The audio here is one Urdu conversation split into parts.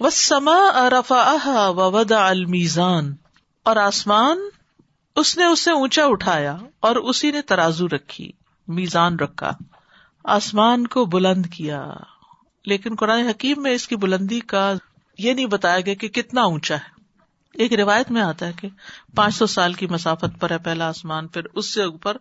و سما رفا ودا المیزان اور آسمان، اس نے اسے اونچا اٹھایا اور اسی نے ترازو رکھی، میزان رکھا۔ آسمان کو بلند کیا۔ لیکن قرآن حکیم میں اس کی بلندی کا یہ نہیں بتایا گیا کہ کتنا اونچا ہے۔ ایک روایت میں آتا ہے کہ پانچ سو سال کی مسافت پر ہے پہلا آسمان، پھر اس سے اوپر،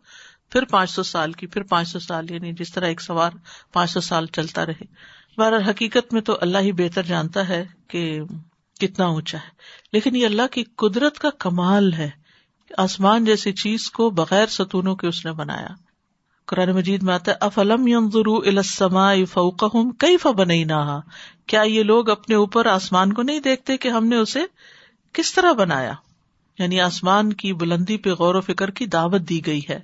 پھر پانچ سو سال کی، پھر پانچ سو سال یعنی جس طرح ایک سوار پانچ سو سال چلتا رہے۔ بہر حقیقت میں تو اللہ ہی بہتر جانتا ہے کہ کتنا اونچا ہے۔ لیکن یہ اللہ کی قدرت کا کمال ہے آسمان جیسی چیز کو بغیر ستونوں کے اس نے بنایا۔ قرآن مجید میں آتا ہے، افلم السما فوقہم کئی فبنئی نہ کیا یہ لوگ اپنے اوپر آسمان کو نہیں دیکھتے کہ ہم نے اسے کس طرح بنایا؟ یعنی آسمان کی بلندی پہ غور و فکر کی دعوت دی گئی ہے۔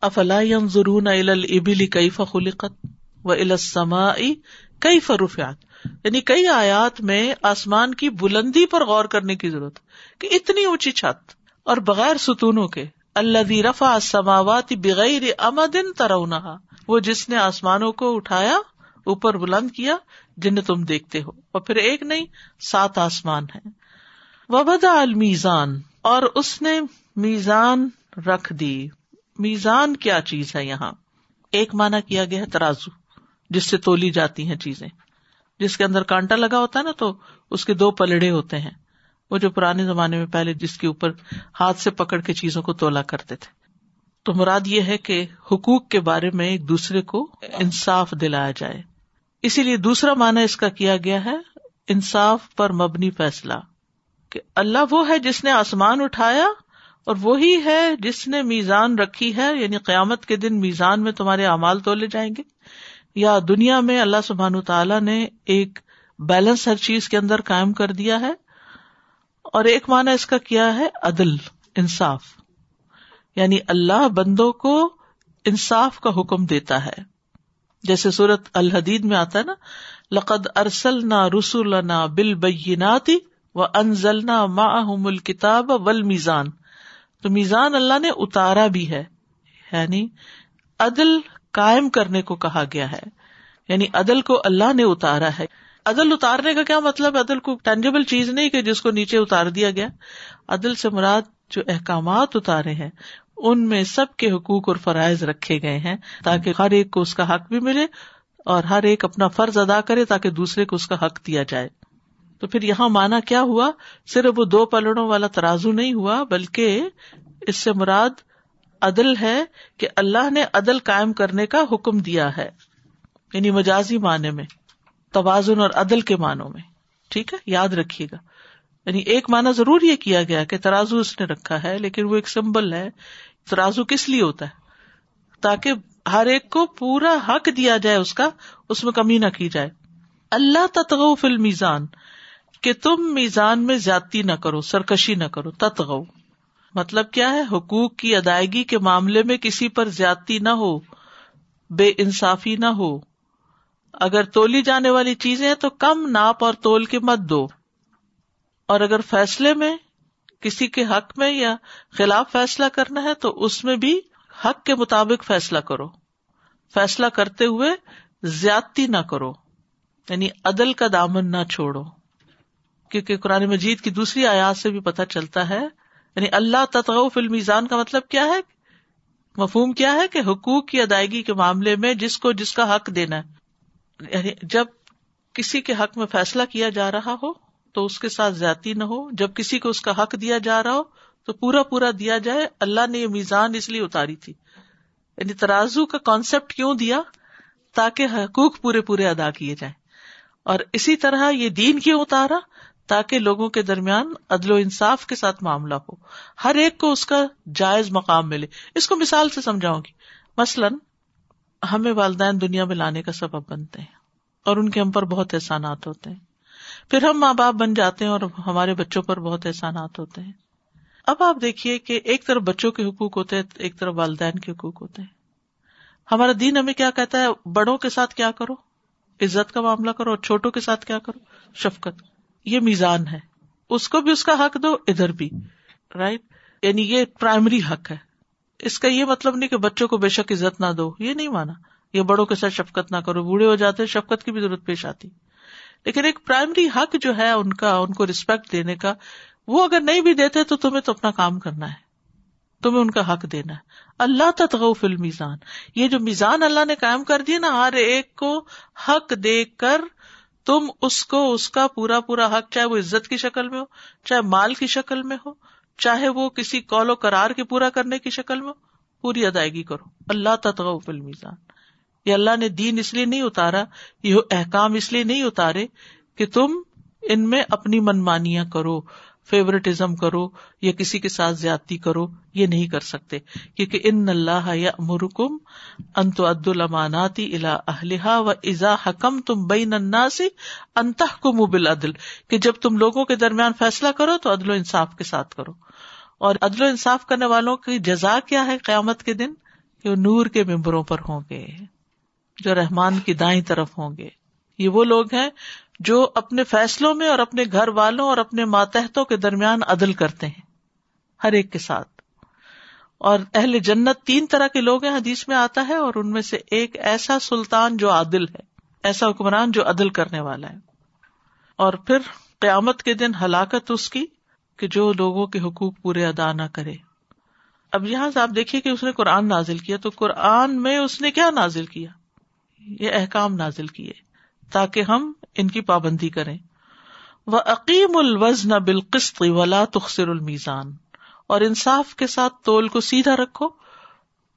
افلا ضرون ابلی کئی فخلقت و السما کئی فرفیات یعنی کئی آیات میں آسمان کی بلندی پر غور کرنے کی ضرورت کہ اتنی اونچی چھت اور بغیر ستونوں کے اللہ رفا سماوات بغیر امدن ترونا وہ جس نے آسمانوں کو اٹھایا، اوپر بلند کیا، جنہیں تم دیکھتے ہو۔ اور پھر ایک نہیں، سات آسمان ہے وبدا المیزان اور اس نے میزان رکھ دی۔ میزان کیا چیز ہے یہاں؟ ایک مانا کیا گیا ہے ترازو۔ جس سے تولی جاتی ہیں چیزیں۔ جس کے اندر کانٹا لگا ہوتا ہے نا تو اس کے دو پلڑے ہوتے ہیں۔ وہ جو پرانے زمانے میں پہلے جس کے اوپر ہاتھ سے پکڑ کے چیزوں کو تولا کرتے تھے۔ تو مراد یہ ہے کہ حقوق کے بارے میں ایک دوسرے کو انصاف دلایا جائے۔ اسی لیے دوسرا مانا اس کا کیا گیا ہے؟ انصاف پر مبنی فیصلہ۔ کہ اللہ وہ ہے جس نے آسمان اٹھایا اور وہی ہے جس نے میزان رکھی ہے یعنی قیامت کے دن میزان میں تمہارے اعمال تولے جائیں گے۔ یا دنیا میں اللہ سبحان تعالیٰ نے ایک بیلنس ہر چیز کے اندر قائم کر دیا ہے اور ایک مانا اس کا کیا ہے؟ عدل، انصاف۔ یعنی اللہ بندوں کو انصاف کا حکم دیتا ہے۔ جیسے سورت الحدید میں آتا ہے نا، لقد ارسل نہ رسول نہ بل بیناتی و انزل نہ مل کتاب ول میزان تو میزان اللہ نے اتارا بھی ہے۔ یعنی عدل قائم کرنے کو کہا گیا ہے۔ یعنی عدل کو اللہ نے اتارا ہے۔ عدل اتارنے کا کیا مطلب؟ عدل کو ٹینجیبل چیز نہیں کہ جس کو نیچے اتار دیا گیا۔ عدل سے مراد جو احکامات اتارے ہیں، ان میں سب کے حقوق اور فرائض رکھے گئے ہیں تاکہ ہر ایک کو اس کا حق بھی ملے اور ہر ایک اپنا فرض ادا کرے تاکہ دوسرے کو اس کا حق دیا جائے۔ تو پھر یہاں مانا کیا ہوا؟ صرف وہ دو پلڑوں والا ترازو نہیں ہوا، بلکہ اس سے مراد عدل ہے کہ اللہ نے عدل قائم کرنے کا حکم دیا ہے۔ یعنی مجازی معنی میں، توازن اور عدل کے معنوں میں۔ ٹھیک ہے؟ یاد رکھیے گا۔ یعنی ایک معنی ضرور یہ کیا گیا کہ ترازو اس نے رکھا ہے، لیکن وہ ایک سمبل ہے۔ ترازو کس لیے ہوتا ہے؟ تاکہ ہر ایک کو پورا حق دیا جائے، اس کا، اس میں کمی نہ کی جائے۔ اللہ تتغو فل میزان کہ تم میزان میں زیادتی نہ کرو، سرکشی نہ کرو تتغو مطلب کیا ہے؟ حقوق کی ادائیگی کے معاملے میں کسی پر زیادتی نہ ہو، بے انصافی نہ ہو۔ اگر تولی جانے والی چیزیں تو کم ناپ اور تول کے مت دو۔ اور اگر فیصلے میں کسی کے حق میں یا خلاف فیصلہ کرنا ہے تو اس میں بھی حق کے مطابق فیصلہ کرو۔ فیصلہ کرتے ہوئے زیادتی نہ کرو یعنی عدل کا دامن نہ چھوڑو۔ کیونکہ قرآن مجید کی دوسری آیات سے بھی پتہ چلتا ہے یعنی اللہ تطغ المیزان کا مطلب کیا ہے؟ مفہوم کیا ہے کہ حقوق کی ادائیگی کے معاملے میں جس کو جس کا حق دینا ہے۔ یعنی جب کسی کے حق میں فیصلہ کیا جا رہا ہو تو اس کے ساتھ زیادتی نہ ہو، جب کسی کو اس کا حق دیا جا رہا ہو تو پورا پورا دیا جائے، اللہ نے یہ میزان اس لیے اتاری تھی۔ یعنی ترازو کا کانسیپٹ کیوں دیا؟ تاکہ حقوق پورے پورے ادا کیے جائیں۔ اور اسی طرح یہ دین کیوں اتارا؟ تاکہ لوگوں کے درمیان عدل و انصاف کے ساتھ معاملہ ہو۔ ہر ایک کو اس کا جائز مقام ملے۔ اس کو مثال سے سمجھاؤں گی۔ مثلاً، ہمیں والدین دنیا میں لانے کا سبب بنتے ہیں اور ان کے ہم پر بہت احسانات ہوتے ہیں۔ پھر ہم ماں باپ بن جاتے ہیں اور ہمارے بچوں پر بہت احسانات ہوتے ہیں۔ اب آپ دیکھیے کہ ایک طرف بچوں کے حقوق ہوتے ہیں، ایک طرف والدین کے حقوق ہوتے ہیں۔ ہمارا دین ہمیں کیا کہتا ہے؟ بڑوں کے ساتھ کیا کرو؟ عزت کا معاملہ کرو اور چھوٹوں کے ساتھ کیا کرو؟ شفقت۔ یہ میزان ہے۔ اس کو بھی اس کا حق دو، ادھر بھی۔ رائٹ یعنی یہ پرائمری حق ہے۔ اس کا یہ مطلب نہیں کہ بچوں کو بے شک عزت نہ دو، یہ نہیں مانا۔ یہ بڑوں کے ساتھ شفقت نہ کرو، بوڑھے ہو جاتے شفقت کی بھی ضرورت پیش آتی۔ لیکن ایک پرائمری حق جو ہے ان کا، ان کو ریسپیکٹ دینے کا، وہ اگر نہیں بھی دیتے تو تمہیں تو اپنا کام کرنا ہے۔ تمہیں ان کا حق دینا ہے۔ اللہ تتغو فی المیزان۔ یہ جو میزان اللہ نے قائم کر دیا نا، ہر ایک کو حق دے کر تم اس کو، اس کا پورا پورا حق، چاہے وہ عزت کی شکل میں ہو، چاہے مال کی شکل میں ہو، چاہے وہ کسی کال و کرار کے پورا کرنے کی شکل میں ہو، پوری ادائیگی کرو۔ اللہ تتغو فی المیزان۔ یہ اللہ نے دین اس لیے نہیں اتارا، یہ احکام اس لیے نہیں اتارے کہ تم ان میں اپنی منمانیاں کرو۔ فیورٹزم کرو یا کسی کے ساتھ زیادتی کرو، یہ نہیں کر سکتے۔ کیونکہ ان اللہ یا مرکم انت عد الماناتی الا اہلحا و ازا حکم تم بین اناسی انتہ کم بل عدل کہ جب تم لوگوں کے درمیان فیصلہ کرو تو عدل و انصاف کے ساتھ کرو۔ اور عدل و انصاف کرنے والوں کی جزا کیا ہے قیامت کے دن؟ کہ وہ نور کے ممبروں پر ہوں گے، جو رحمان کی دائیں طرف ہوں گے۔ یہ وہ لوگ ہیں جو اپنے فیصلوں میں اور اپنے گھر والوں اور اپنے ماتحتوں کے درمیان عدل کرتے ہیں، ہر ایک کے ساتھ۔ اور اہل جنت تین طرح کے لوگ ہیں، حدیث میں آتا ہے، اور ان میں سے ایک ایسا سلطان جو عادل ہے، ایسا حکمران جو عدل کرنے والا ہے۔ اور پھر قیامت کے دن ہلاکت اس کی کہ جو لوگوں کے حقوق پورے ادا نہ کرے۔ اب یہاں سے آپ دیکھیے کہ اس نے قرآن نازل کیا، تو قرآن میں اس نے کیا نازل کیا؟ یہ احکام نازل کیے۔ تاکہ ہم ان کی پابندی کریں۔ وہ عقیم الوزن بالقسط ولا تخصر المیزان اور انصاف کے ساتھ تول کو سیدھا رکھو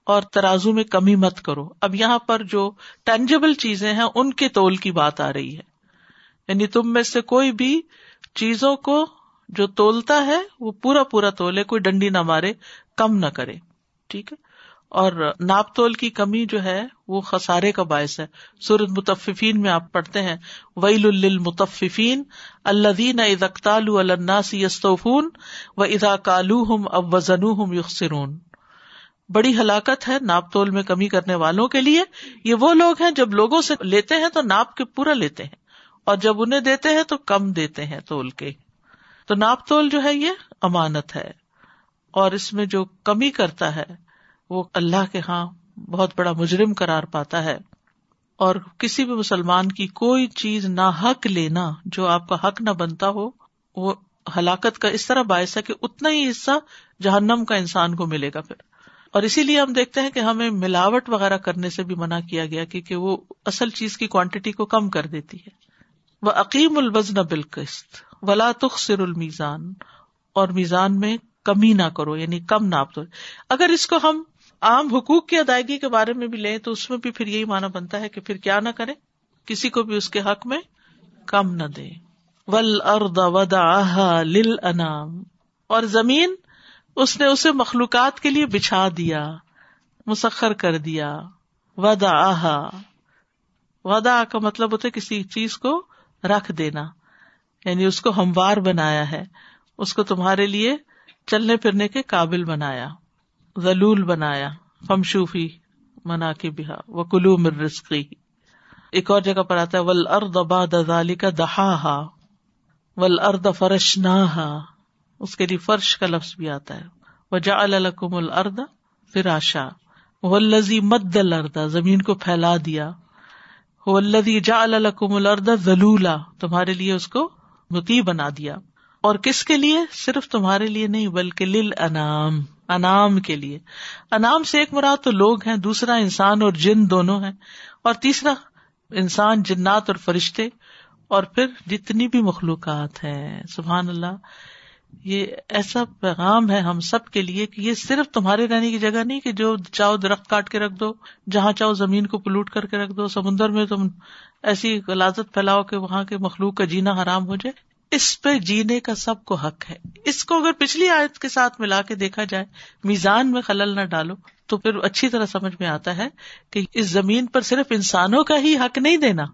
اور ترازو میں کمی مت کرو۔ اب یہاں پر جو ٹینجیبل چیزیں ہیں، ان کے تول کی بات آ رہی ہے۔ یعنی تم میں سے کوئی بھی چیزوں کو جو تولتا ہے، وہ پورا پورا تولے، کوئی ڈنڈی نہ مارے، کم نہ کرے۔ ٹھیک ہے؟ اور ناپ تول کی کمی جو ہے وہ خسارے کا باعث ہے۔ سورت متففین میں آپ پڑھتے ہیں، ویل المتفین اللہ دین ادختال الناس یستوفون و ادا کالو ہم اب وزن ہم بڑی ہلاکت ہے ناپ تول میں کمی کرنے والوں کے لیے۔ یہ وہ لوگ ہیں جب لوگوں سے لیتے ہیں تو ناپ کے پورا لیتے ہیں، اور جب انہیں دیتے ہیں تو کم دیتے ہیں تول کے۔ تو ناپ تول جو ہے یہ امانت ہے، اور اس میں جو کمی کرتا ہے وہ اللہ کے ہاں بہت بڑا مجرم قرار پاتا ہے اور کسی بھی مسلمان کی کوئی چیز نہ حق لینا جو آپ کا حق نہ بنتا ہو، وہ ہلاکت کا اس طرح باعث ہے کہ اتنا ہی حصہ جہنم کا انسان کو ملے گا پھر۔ اور اسی لیے ہم دیکھتے ہیں کہ ہمیں ملاوٹ وغیرہ کرنے سے بھی منع کیا گیا کیونکہ وہ اصل چیز کی کوانٹٹی کو کم کر دیتی ہے۔ وہ عقیم الوزن بالقست ولا تخصر المیزان اور میزان میں کمی نہ کرو یعنی کم ناپ دو۔ اگر اس کو ہم عام حقوق کی ادائیگی کے بارے میں بھی لیں تو اس میں بھی پھر یہی مانا بنتا ہے کہ پھر کیا نہ کرے کسی کو بھی اس کے حق میں کم نہ دے ول اردا ودا لل انام اور زمین اس نے اسے مخلوقات کے لیے بچھا دیا، مسخر کر دیا۔ ودا ودا کا مطلب ہوتا ہے کسی چیز کو رکھ دینا یعنی اس کو ہموار بنایا ہے، اس کو تمہارے لیے چلنے پھرنے کے قابل بنایا۔ ذلول بنایا فمشوفی منا کے بہا و کلو مر رسقی ایک اور جگہ پر آتا ہے ول ارد باد کا دہا ول ارد فرش نہ اس کے لیے فرش کا لفظ بھی آتا ہے۔ وہ جا الکم الرد فراشا ولزی مد الردا زمین کو پھیلا دیا۔ ولدی جا الکم الرد ذلولا، تمہارے لیے اس کو متی بنا دیا۔ اور کس کے لیے؟ صرف تمہارے لیے نہیں، بلکہ لل انعام انعام کے لیے۔ انعام سے ایک مراد تو لوگ ہیں، دوسرا انسان اور جن دونوں ہیں، اور تیسرا انسان جنات اور فرشتے، اور پھر جتنی بھی مخلوقات ہیں۔ سبحان اللہ، یہ ایسا پیغام ہے ہم سب کے لیے کہ یہ صرف تمہارے رہنے کی جگہ نہیں کہ جو چاہو درخت کاٹ کے رکھ دو، جہاں چاہو زمین کو پلوٹ کر کے رکھ دو، سمندر میں تم ایسی غلازت پھیلاؤ کہ وہاں کے مخلوق کا جینا حرام ہو جائے۔ اس پہ جینے کا سب کو حق ہے۔ اس کو اگر پچھلی آیت کے ساتھ ملا کے دیکھا جائے، میزان میں خلل نہ ڈالو، تو پھر اچھی طرح سمجھ میں آتا ہے کہ اس زمین پر صرف انسانوں کا ہی حق نہیں دینا،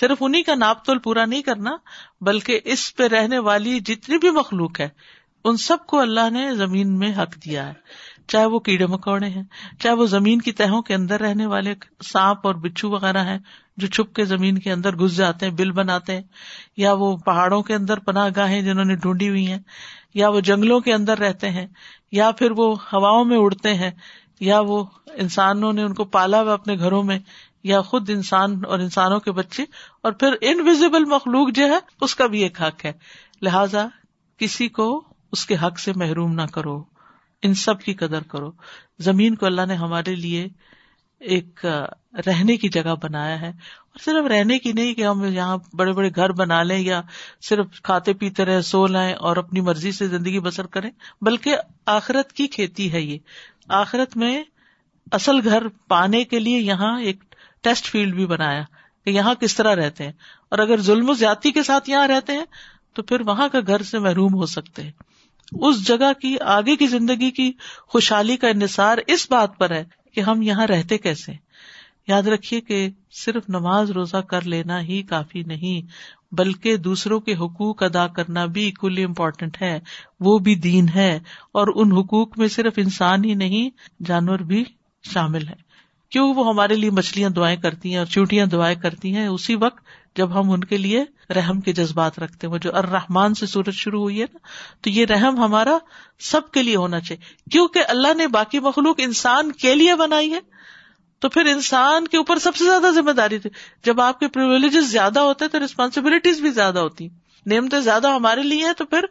صرف انہیں کا ناپ تول پورا نہیں کرنا، بلکہ اس پہ رہنے والی جتنی بھی مخلوق ہے، ان سب کو اللہ نے زمین میں حق دیا ہے۔ چاہے وہ کیڑے مکوڑے ہیں، چاہے وہ زمین کی تہوں کے اندر رہنے والے سانپ اور بچھو وغیرہ ہیں جو چھپ کے زمین کے اندر گھس جاتے ہیں، بل بناتے ہیں، یا وہ پہاڑوں کے اندر پناہ گاہیں جنہوں نے ڈھونڈی ہوئی ہیں، یا وہ جنگلوں کے اندر رہتے ہیں، یا پھر وہ ہواؤں میں اڑتے ہیں، یا وہ انسانوں نے ان کو پالا ہوا اپنے گھروں میں، یا خود انسان اور انسانوں کے بچے، اور پھر انویزیبل مخلوق جو ہے، اس کا بھی ایک حق ہے۔ لہذا کسی کو اس کے حق سے محروم نہ کرو، ان سب کی قدر کرو۔ زمین کو اللہ نے ہمارے لیے ایک رہنے کی جگہ بنایا ہے۔ اور صرف رہنے کی نہیں کہ ہم یہاں بڑے بڑے گھر بنا لیں یا صرف کھاتے پیتے رہے سو لائیں اور اپنی مرضی سے زندگی بسر کریں، بلکہ آخرت کی کھیتی ہے یہ۔ آخرت میں اصل گھر پانے کے لیے یہاں ایک ٹیسٹ فیلڈ بھی بنایا کہ یہاں کس طرح رہتے ہیں۔ اور اگر ظلم و زیادتی کے ساتھ یہاں رہتے ہیں تو پھر وہاں کا گھر سے محروم ہو سکتے ہیں۔ اس جگہ کی، آگے کی زندگی کی خوشحالی کا انحصار اس بات پر ہے کہ ہم یہاں رہتے کیسے؟ یاد رکھیے کہ صرف نماز روزہ کر لینا ہی کافی نہیں، بلکہ دوسروں کے حقوق ادا کرنا بھی اکولی امپورٹینٹ ہے، وہ بھی دین ہے، اور ان حقوق میں صرف انسان ہی نہیں، جانور بھی شامل ہے۔ کیوں وہ ہمارے لیے مچھلیاں دعائیں کرتی ہیں اور چوٹیاں دعائیں کرتی ہیں؟ اسی وقت جب ہم ان کے لیے رحم کے جذبات رکھتے ہیں، وہ جو الرحمان سے سورج شروع ہوئی ہے نا، تو یہ رحم ہمارا سب کے لیے ہونا چاہیے۔ کیونکہ اللہ نے باقی مخلوق انسان کے لیے بنائی ہے، تو پھر انسان کے اوپر سب سے زیادہ ذمہ داری تھی۔ جب آپ کے پرولیجز زیادہ ہوتے تو ریسپانسبلٹیز بھی زیادہ ہوتی نعمتیں زیادہ ہمارے لیے ہیں تو پھر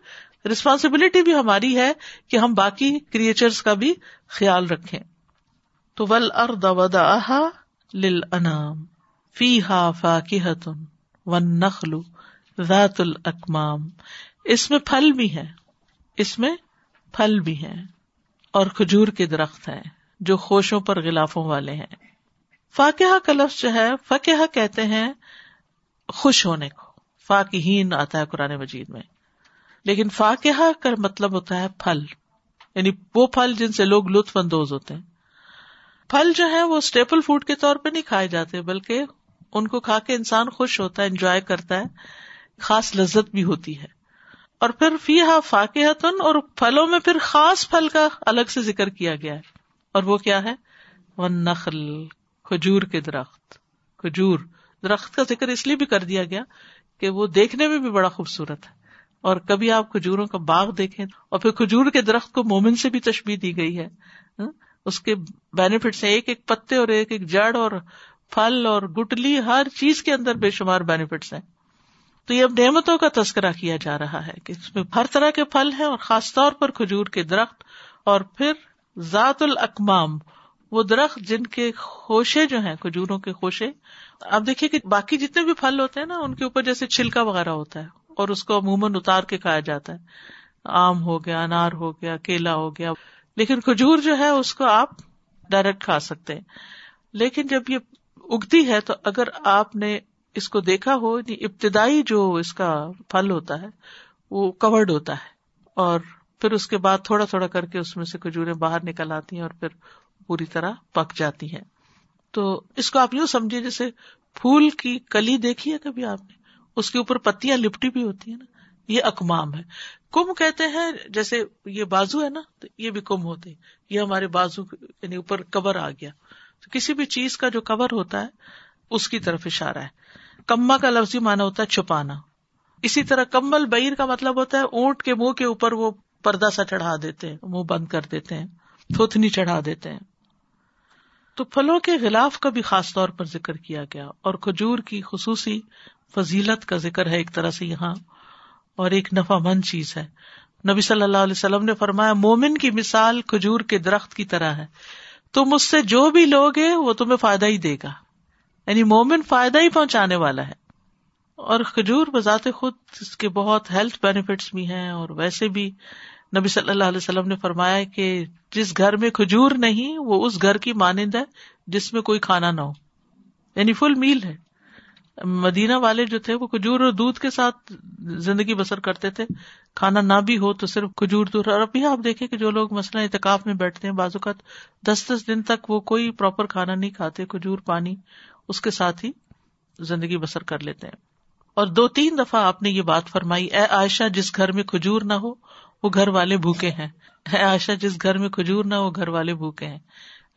ریسپانسبلٹی بھی ہماری ہے کہ ہم باقی کریچرس کا بھی خیال رکھیں۔ تو ول ارد ودا لل انام فی ہا فاقتن و نخلو ذات الکمام اس میں پھل بھی ہے اس میں پھل بھی ہے اور کھجور کے درخت ہیں جو خوشوں پر غلافوں والے ہیں۔ فاقہ کا لفظ جو ہے فقہ کہتے ہیں، خوش ہونے کو۔ فاقہین آتا ہے قرآن مجید میں۔ لیکن فاقہ کا مطلب ہوتا ہے پھل۔ یعنی وہ پھل جن سے لوگ لطف اندوز ہوتے ہیں۔ پھل جو ہے وہ اسٹیپل فوڈ کے طور پہ نہیں کھائے جاتے، بلکہ ان کو کھا کے انسان خوش ہوتا ہے انجوائے کرتا ہے، خاص لذت بھی ہوتی ہے۔ اور پھر فی ہا فاقیتن اور پھلوں میں پھر خاص پھل کا الگ سے ذکر کیا گیا ہے۔ اور وہ کیا ہے؟ وہ نخل کھجور کے درخت۔ کھجور، درخت کا ذکر اس لیے بھی کر دیا گیا کہ وہ دیکھنے میں بھی بڑا خوبصورت ہے۔ اور کبھی آپ کھجوروں کا باغ دیکھیں، اور پھر کھجور کے درخت کو مومن سے بھی تشبیح دی گئی ہے۔ ہاں، اس کے بینیفٹس ہیں، ایک ایک پتے اور ایک ایک جڑ اور پھل اور گٹلی ہر چیز کے اندر بے شمار بینیفٹس ہیں۔ تو یہ اب نعمتوں کا تذکرہ کیا جا رہا ہے کہ اس میں ہر طرح کے پھل ہیں اور خاص طور پر کھجور کے درخت اور پھر ذات الاقمام وہ درخت جن کے خوشے جو ہیں، کھجوروں کے خوشے۔ اب دیکھیے کہ باقی جتنے بھی پھل ہوتے ہیں نا، ان کے اوپر جیسے چھلکا وغیرہ ہوتا ہے اور اس کو عموماً اتار کے کھایا جاتا ہے۔ آم ہو گیا، انار ہو گیا، کیلا ہو گیا۔ لیکن کھجور جو ہے، اس کو آپ ڈائریکٹ کھا سکتے ہیں۔ لیکن جب یہ اگتی ہے تو اگر آپ نے اس کو دیکھا ہو یعنی ابتدائی جو اس کا پھل ہوتا ہے، وہ کورڈ ہوتا ہے۔ اور پھر اس کے بعد تھوڑا تھوڑا کر کے اس میں سے کھجورے باہر نکل آتی ہیں اور پھر پوری طرح پک جاتی ہیں۔ تو اس کو آپ یوں سمجھے جیسے پھول کی کلی دیکھی ہے کبھی آپ نے؟ اس کے اوپر پتیاں لپٹی بھی ہوتی ہیں نا۔ یہ اکمام ہے۔ کم کہتے ہیں، جیسے یہ بازو ہے نا، تو یہ بھی کم ہوتے یہ ہمارے بازو یعنی اوپر کور آ گیا۔ تو کسی بھی چیز کا جو کور ہوتا ہے، اس کی طرف اشارہ ہے۔ کما کا لفظی مانا ہوتا ہے چھپانا۔ اسی طرح کمبل بیر کا مطلب ہوتا ہے اونٹ کے منہ کے اوپر وہ پردہ سا چڑھا دیتے ہیں، منہ بند کر دیتے ہیں تھوتنی چڑھا دیتے ہیں۔ تو پھلوں کے غلاف کا بھی خاص طور پر ذکر کیا گیا اور کھجور کی خصوصی فضیلت کا ذکر ہے ایک طرح سے یہاں۔ اور ایک نفا مند چیز ہے۔ نبی صلی اللہ علیہ وسلم نے فرمایا، مومن کی مثال کھجور کے درخت کی طرح ہے۔ تم اس سے جو بھی لوگ وہ تمہیں فائدہ ہی دے گا۔ یعنی مومن فائدہ ہی پہنچانے والا ہے۔ اور کھجور بذات خود اس کے بہت ہیلتھ بینیفٹس بھی ہیں، اور ویسے بھی نبی صلی اللہ علیہ وسلم نے فرمایا کہ جس گھر میں کھجور نہیں، وہ اس گھر کی مانند ہے جس میں کوئی کھانا نہ ہو۔ یعنی فل میل ہے۔ مدینہ والے جو تھے وہ کھجور اور دودھ کے ساتھ زندگی بسر کرتے تھے۔ کھانا نہ بھی ہو تو صرف کھجور دور اور ابھی آپ دیکھیں کہ جو لوگ مثلاً اعتکاف میں بیٹھتے ہیں بازو کا دس دس دن تک وہ کوئی پراپر کھانا نہیں کھاتے، کھجور، پانی اس کے ساتھ ہی زندگی بسر کر لیتے ہیں۔ اور دو تین دفعہ آپ نے یہ بات فرمائی، اے عائشہ، جس گھر میں کھجور نہ ہو، وہ گھر والے بھوکے ہیں۔ اے عائشہ، جس گھر میں کھجور نہ ہو گھر والے بھوکے ہیں۔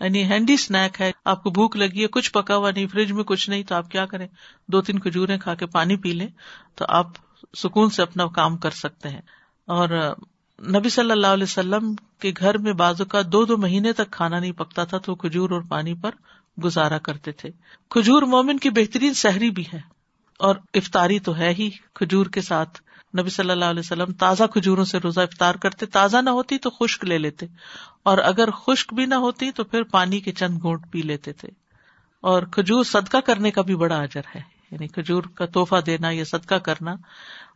یعنی ہینڈی اسنیک ہے، آپ کو بھوک لگی ہے، کچھ پکا ہوا نہیں، فریج میں کچھ نہیں، تو آپ کیا کریں؟ دو تین کھجورے کھا کے پانی پی لیں، تو آپ سکون سے اپنا کام کر سکتے ہیں۔ اور نبی صلی اللہ علیہ وسلم کے گھر میں بازو کا دو دو مہینے تک کھانا نہیں پکتا تھا، تو کھجور اور پانی پر گزارا کرتے تھے۔ کھجور مومن کی بہترین سحری بھی ہے، اور افطاری تو ہے ہی کھجور کے ساتھ۔ نبی صلی اللہ علیہ وسلم تازہ کھجوروں سے روزہ افطار کرتے، تازہ نہ ہوتی تو خشک لے لیتے۔ اور اگر خشک بھی نہ ہوتی تو پھر پانی کے چند گھونٹ پی لیتے تھے۔ اور کھجور صدقہ کرنے کا بھی بڑا اجر ہے۔ یعنی کھجور کا تحفہ دینا یا صدقہ کرنا۔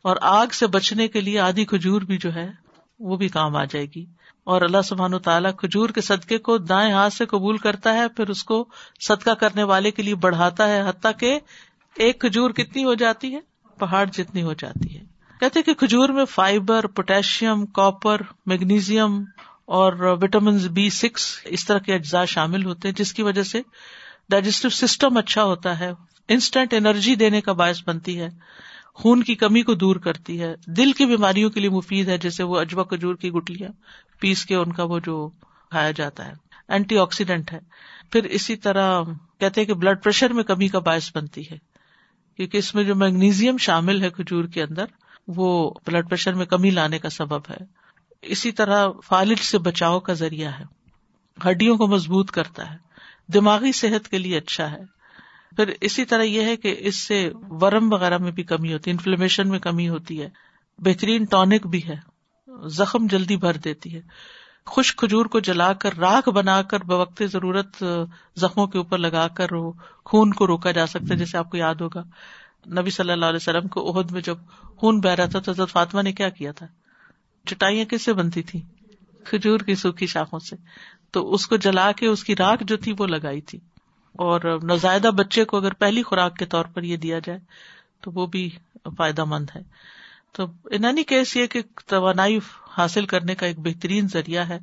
اور آگ سے بچنے کے لیے آدھی کھجور بھی جو ہے، وہ بھی کام آ جائے گی۔ اور اللہ سبحان و تعالیٰ کھجور کے صدقے کو دائیں ہاتھ سے قبول کرتا ہے، پھر اس کو صدقہ کرنے والے کے لیے بڑھاتا ہے۔ حتیٰ کہ ایک کھجور کتنی ہو جاتی ہے؟ پہاڑ جتنی ہو جاتی ہے۔ کہتے کہ کھجور میں فائبر، پوٹیشیم، کاپر، میگنیزیم اور وٹامن بی سکس اس طرح کے اجزاء شامل ہوتے ہیں، جس کی وجہ سے ڈائجسٹو سسٹم اچھا ہوتا ہے انسٹنٹ انرجی دینے کا باعث بنتی ہے، خون کی کمی کو دور کرتی ہے، دل کی بیماریوں کے لیے مفید ہے، جیسے وہ اجوا کھجور کی گٹلیاں پیس کے ان کا وہ جو کھایا جاتا ہے اینٹی آکسیڈینٹ ہے۔ پھر اسی طرح کہتے کہ بلڈ پریشر میں کمی کا باعث بنتی ہے، کیونکہ اس میں جو میگنیزیم شامل ہے کھجور کے اندر وہ بلڈ پریشر میں کمی لانے کا سبب ہے۔ اسی طرح فالج سے بچاؤ کا ذریعہ ہے۔ ہڈیوں کو مضبوط کرتا ہے۔ دماغی صحت کے لیے اچھا ہے۔ پھر اسی طرح یہ ہے کہ اس سے ورم وغیرہ میں بھی کمی ہوتی ہے۔ انفلیمیشن میں کمی ہوتی ہے۔ بہترین ٹونک بھی ہے۔ زخم جلدی بھر دیتی ہے۔ خشک کھجور کو جلا کر راکھ بنا کر بوقت ضرورت زخموں کے اوپر لگا کر خون کو روکا جا سکتا ہے، جیسے آپ کو یاد ہوگا۔ نبی صلی اللہ علیہ وسلم کو عہد میں جب خون بہ رہا تھا تو حضرت فاطمہ نے کیا کیا تھا؟ چٹائیاں کس سے بنتی تھی کھجور کی سوکھی شاخوں سے۔ تو اس کو جلا کے اس کی راکھ جو تھی وہ لگائی تھی۔ اور نوزائیدہ بچے کو اگر پہلی خوراک کے طور پر یہ دیا جائے تو وہ بھی فائدہ مند ہے۔ تو ان کیس یہ کہ توانائی حاصل کرنے کا ایک بہترین ذریعہ ہے۔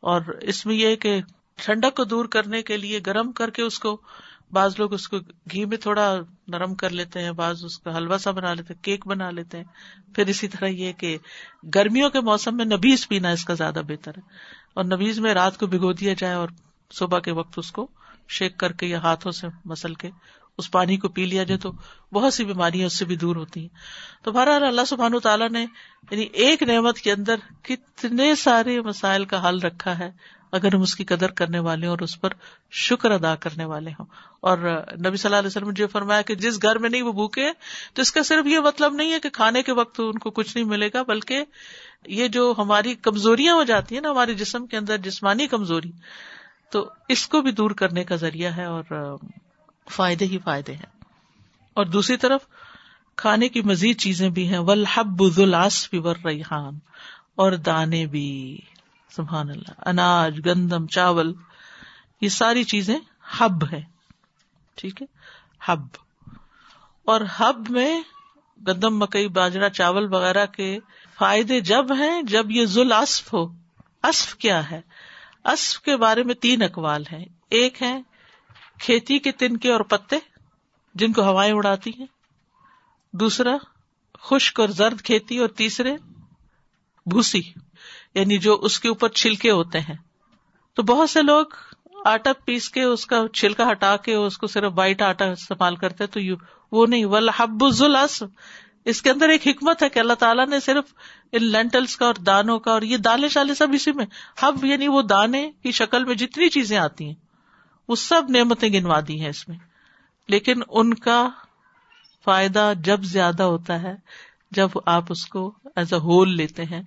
اور اس میں یہ کہ ٹھنڈک کو دور کرنے کے لیے گرم کر کے اس کو بعض لوگ اس کو گھی میں تھوڑا نرم کر لیتے ہیں، بعض اس کا حلوا سا بنا لیتے ہیں، کیک بنا لیتے ہیں۔ پھر اسی طرح یہ کہ گرمیوں کے موسم میں نبیز پینا اس کا زیادہ بہتر ہے۔ اور نبیز میں رات کو بھگو دیا جائے اور صبح کے وقت اس کو شیک کر کے یا ہاتھوں سے مسل کے اس پانی کو پی لیا جائے تو بہت سی بیماریاں اس سے بھی دور ہوتی ہیں۔ تو بہرحال اللہ سبحان تعالیٰ نے یعنی ایک نعمت کے اندر کتنے سارے مسائل کا حل رکھا ہے۔ اگر ہم اس کی قدر کرنے والے ہوں اور اس پر شکر ادا کرنے والے ہوں۔ اور نبی صلی اللہ علیہ وسلم جو فرمایا کہ جس گھر میں نہیں وہ بھوکے، تو اس کا صرف یہ مطلب نہیں ہے کہ کھانے کے وقت ان کو کچھ نہیں ملے گا، بلکہ یہ جو ہماری کمزوریاں ہو جاتی ہیں نا، ہمارے جسم کے اندر جسمانی کمزوری، تو اس کو بھی دور کرنے کا ذریعہ ہے اور فائدے ہی فائدے ہیں۔ اور دوسری طرف کھانے کی مزید چیزیں بھی ہیں۔ ولحب بھی ور ریحان اور دانے بھی۔ سبحان اللہ، اناج، گندم، چاول، یہ ساری چیزیں ہب ہے ٹھیک ہے؟ ہب اور ہب میں گندم، مکئی باجرا چاول وغیرہ کے فائدے جب ہیں جب یہ ذل اصف ہو۔ اصف کیا ہے؟ اصف کے بارے میں تین اقوال ہیں۔ ایک ہے کھیتی کے تنکے اور پتے، جن کو ہوائیں اڑاتی ہیں۔ دوسرا، خشک اور زرد کھیتی، اور تیسرے، بھوسی۔ یعنی جو اس کے اوپر چھلکے ہوتے ہیں۔ تو بہت سے لوگ آٹا پیس کے اس کا چھلکا ہٹا کے اس کو صرف وائٹ آٹا استعمال کرتے تو وہ نہیں۔ ولحب اس کے اندر ایک حکمت ہے کہ اللہ تعالیٰ نے صرف ان لینٹلس کا اور دانوں کا اور یہ دالے شالے سب اسی میں۔ ہب یعنی وہ دانے کی شکل میں جتنی چیزیں آتی ہیں، وہ سب نعمتیں گنوا دی ہیں اس میں۔ لیکن ان کا فائدہ جب زیادہ ہوتا ہے، جب آپ اس کو ایز اے ہول لیتے ہیں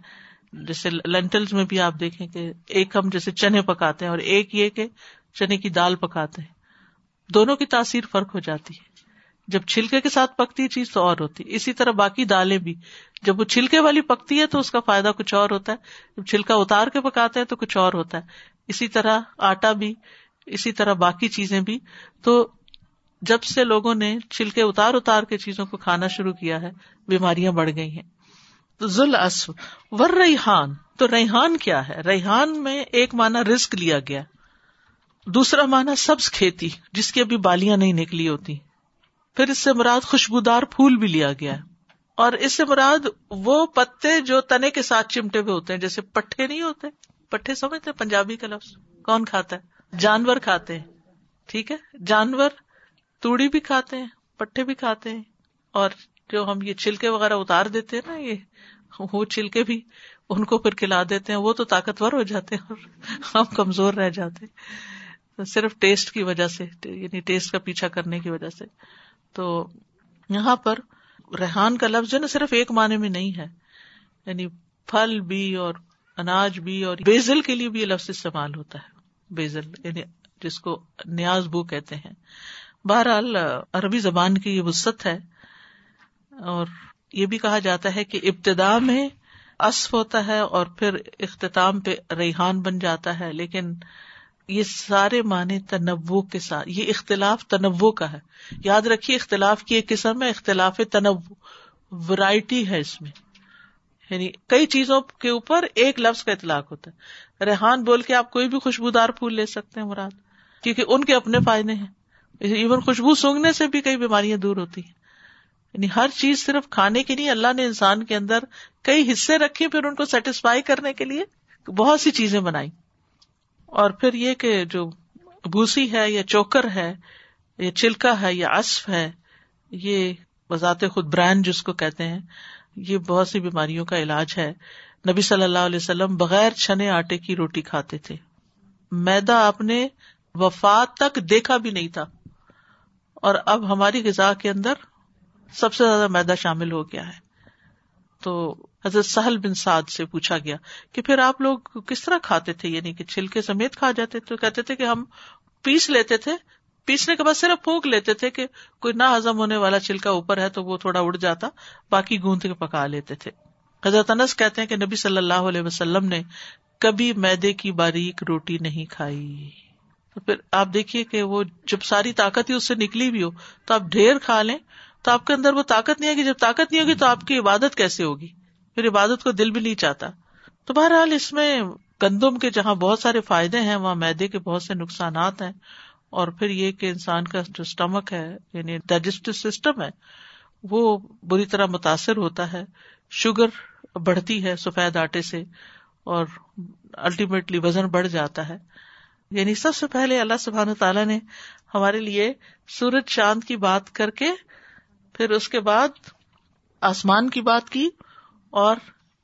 جیسے لینٹلس میں بھی آپ دیکھیں کہ ایک ہم جیسے چنے پکاتے ہیں اور ایک یہ کہ چنے کی دال پکاتے ہیں۔ دونوں کی تاثیر فرق ہو جاتی ہے۔ جب چھلکے کے ساتھ پکتی چیز تو اور ہوتی ہے۔ اسی طرح باقی دالیں بھی۔ جب وہ چھلکے والی پکتی ہے تو اس کا فائدہ کچھ اور ہوتا ہے۔ جب چھلکا اتار کے پکاتے ہیں تو کچھ اور ہوتا ہے۔ اسی طرح آٹا بھی، اسی طرح باقی چیزیں بھی۔ تو جب سے لوگوں نے چھلکے اتار اتار کے چیزوں کو کھانا شروع کیا ہے، بیماریاں بڑھ گئی ہیں۔ تو ذل اصف ور ریحان تو ریحان کیا ہے؟ ریحان میں ایک مانا رسک لیا گیا، دوسرا مانا سبز کھیتی، جس کی ابھی بالیاں نہیں نکلی ہوتی۔ پھر اس سے مراد خوشبودار پھول بھی لیا گیا۔ اور اس سے مراد وہ پتے جو تنے کے ساتھ چمٹے ہوئے ہوتے ہیں، جیسے پٹھے نہیں ہوتے؟ پٹھے سمجھتے پنجابی کا لفظ۔ کون کھاتا ہے؟ جانور کھاتے ہیں۔ ٹھیک ہے؟ جانور توڑی بھی کھاتے ہیں، پٹھے بھی کھاتے ہیں، اور جو ہم یہ چھلکے وغیرہ اتار دیتے ہیں نا، یہ وہ چلکے بھی ان کو پھر کھلا دیتے ہیں، وہ تو طاقتور ہو جاتے ہیں اور ہم کمزور رہ جاتے صرف ٹیسٹ کی وجہ سے یعنی ٹیسٹ کا پیچھا کرنے کی وجہ سے۔ تو یہاں پر ریحان کا لفظ جو نا، صرف ایک معنی میں نہیں ہے۔ یعنی پھل بھی اور اناج بھی اور بیزل کے لیے بھی یہ لفظ استعمال ہوتا ہے۔ بیزل یعنی جس کو نیاز بو کہتے ہیں۔ بہرحال عربی زبان کی یہ وسط ہے۔ اور یہ بھی کہا جاتا ہے کہ ابتدا میں اصف ہوتا ہے اور پھر اختتام پہ ریحان بن جاتا ہے، لیکن یہ سارے معنی تنوع کے ساتھ، یہ اختلاف تنوع کا ہے۔ یاد رکھیے، اختلاف کی ایک قسم ہے، اختلاف تنوع۔ ورائٹی ہے اس میں۔ یعنی کئی چیزوں کے اوپر ایک لفظ کا اطلاق ہوتا ہے۔ ریحان بول کے آپ کوئی بھی خوشبودار پھول لے سکتے ہیں مراد، کیونکہ ان کے اپنے فائدے ہیں۔ ایون خوشبو سونگنے سے بھی کئی بیماریاں دور ہوتی ہیں۔ یعنی ہر چیز صرف کھانے کی نہیں اللہ نے انسان کے اندر کئی حصے رکھے پھر ان کو سیٹسفائی کرنے کے لیے، بہت سی چیزیں بنائی۔ اور پھر یہ کہ جو بھوسی ہے یا چوکر ہے، یا چلکا ہے، یا اصف ہے، یہ بذات خود برانڈ جس کو کہتے ہیں، یہ بہت سی بیماریوں کا علاج ہے۔ نبی صلی اللہ علیہ وسلم بغیر چھنے آٹے کی روٹی کھاتے تھے۔ میدا آپ نے وفات تک دیکھا بھی نہیں تھا۔ اور اب ہماری غذا کے اندر سب سے زیادہ میدا شامل ہو گیا ہے۔ تو حضرت سہل بن سعد سے پوچھا گیا کہ پھر آپ لوگ کس طرح کھاتے تھے؟ یعنی کہ چھلکے سمیت کھا جاتے تو کہتے تھے کہ ہم پیس لیتے تھے۔ پیسنے کے بعد صرف پھونک لیتے تھے کہ کوئی نہ ہزم ہونے والا چھلکا اوپر ہے تو وہ تھوڑا اڑ جاتا، باقی گوند کے پکا لیتے تھے۔ حضرت انس کہتے ہیں کہ نبی صلی اللہ علیہ وسلم نے کبھی میدے کی باریک روٹی نہیں کھائی۔ تو پھر آپ دیکھیے کہ وہ جب ساری طاقت ہی اس سے نکلی بھی ہو تو آپ ڈھیر کھا لیں۔ تو آپ کے اندر وہ طاقت نہیں ہوگی جب طاقت نہیں ہوگی تو آپ کی عبادت کیسے ہوگی؟ پھر عبادت کو دل بھی نہیں چاہتا۔ تو بہرحال اس میں گندم کے جہاں بہت سارے فائدے ہیں، وہاں میدے کے بہت سے نقصانات ہیں۔ اور پھر یہ کہ انسان کا جو اسٹمک ہے یعنی ڈائجسٹو سسٹم ہے، وہ بری طرح متاثر ہوتا ہے۔ شوگر بڑھتی ہے سفید آٹے سے اور الٹیمیٹلی وزن بڑھ جاتا ہے۔ یعنی سب سے پہلے اللہ سبحان تعالیٰ نے ہمارے لیے سورج چاند کی بات کر کے پھر اس کے بعد آسمان کی بات کی اور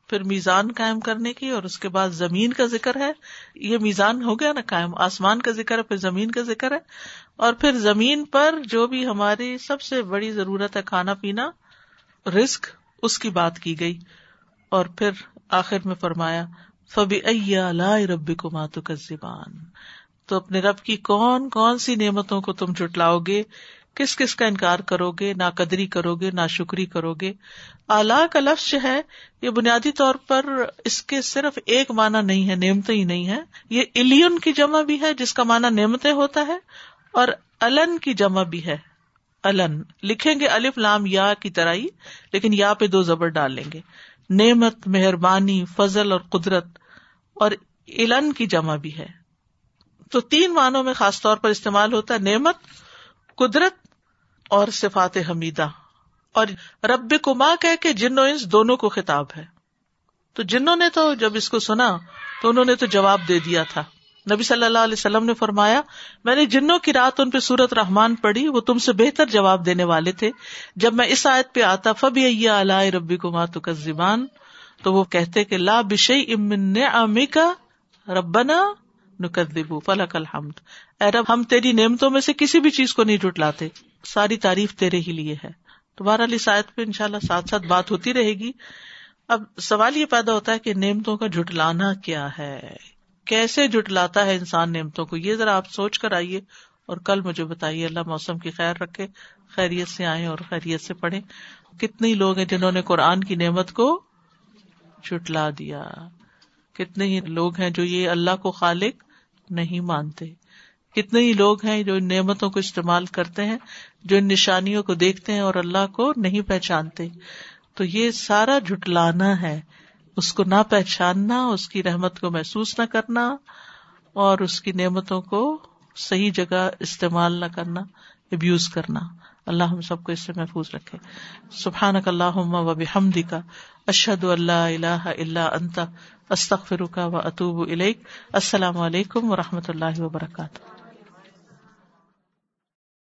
پھر میزان قائم کرنے کی اور اس کے بعد زمین کا ذکر ہے۔ یہ میزان ہو گیا نا قائم، آسمان کا ذکر ہے، پھر زمین کا ذکر ہے۔ اور پھر زمین پر جو بھی ہماری سب سے بڑی ضرورت ہے، کھانا پینا رسک اس کی بات کی گئی۔ اور پھر آخر میں فرمایا فبی ربی کو ماتو کا زبان تو اپنے رب کی کون کون سی نعمتوں کو تم جٹلاؤ گے؟ کس کس کا انکار کرو گے نہ قدری کرو گے نہ شکری کرو گے اعلی کا لفظ جو ہے، یہ بنیادی طور پر اس کے صرف ایک معنی نہیں ہے، نعمتیں ہی نہیں ہے یہ الین کی جمع بھی ہے، جس کا معنی نعمتیں ہوتا ہے، اور الن کی جمع بھی ہے۔ الن۔ لکھیں گے الف لام یا کی طرح ہی، لیکن یا پہ دو زبر ڈال لیں گے۔ نعمت، مہربانی، فضل اور قدرت، اور الن کی جمع بھی ہے۔ تو تین معنوں میں خاص طور پر استعمال ہوتا ہے، نعمت، قدرت اور صفات حمیدہ۔ اور رب کما کہ کے جنو انس دونوں کو خطاب ہے۔ تو جنوں نے تو جب اس کو سنا تو انہوں نے تو جواب دے دیا تھا۔ نبی صلی اللہ علیہ وسلم نے فرمایا، میں نے جنوں کی رات ان پہ سورت رحمان پڑھی، وہ تم سے بہتر جواب دینے والے تھے۔ جب میں اس آیت پہ آتا فب اللہ ربی کما تو زبان تو وہ کہتے کہ، لا بشئی امن امی کا ربنا نقدبو فلک الحمد۔ اے رب، ہم تیری نعمتوں میں سے کسی بھی چیز کو نہیں جٹلاتے ساری تعریف تیرے ہی لیے ہے۔ تمہارا لسایت پہ ان شاء اللہ ساتھ ساتھ بات ہوتی رہے گی۔ اب سوال یہ پیدا ہوتا ہے کہ نعمتوں کا جٹلانا کیا ہے؟ کیسے جٹلاتا ہے انسان نعمتوں کو؟ یہ ذرا آپ سوچ کر آئیے اور کل مجھے بتائیے۔ اللہ موسم کی خیر رکھے، خیریت سے آئے اور خیریت سے پڑھے کتنے لوگ ہیں جنہوں نے قرآن کی نعمت کو جٹلا دیا؟ کتنے ہی لوگ ہیں جو یہ اللہ کو خالق نہیں مانتے۔ کتنے ہی لوگ ہیں جو ان نعمتوں کو استعمال کرتے ہیں، جو ان نشانیوں کو دیکھتے ہیں اور اللہ کو نہیں پہچانتے۔ تو یہ سارا جٹلانا ہے۔ اس کو نہ پہچاننا، اس کی رحمت کو محسوس نہ کرنا اور اس کی نعمتوں کو صحیح جگہ استعمال نہ کرنا ابیوز کرنا۔ اللہ ہم سب کو اس سے محفوظ رکھے۔ سبحان اللہ و بحمدی کا اشد اللہ اللہ اللہ انتا استخ کا و اطوب السلام علیکم و رحمۃ اللہ وبرکاتہ۔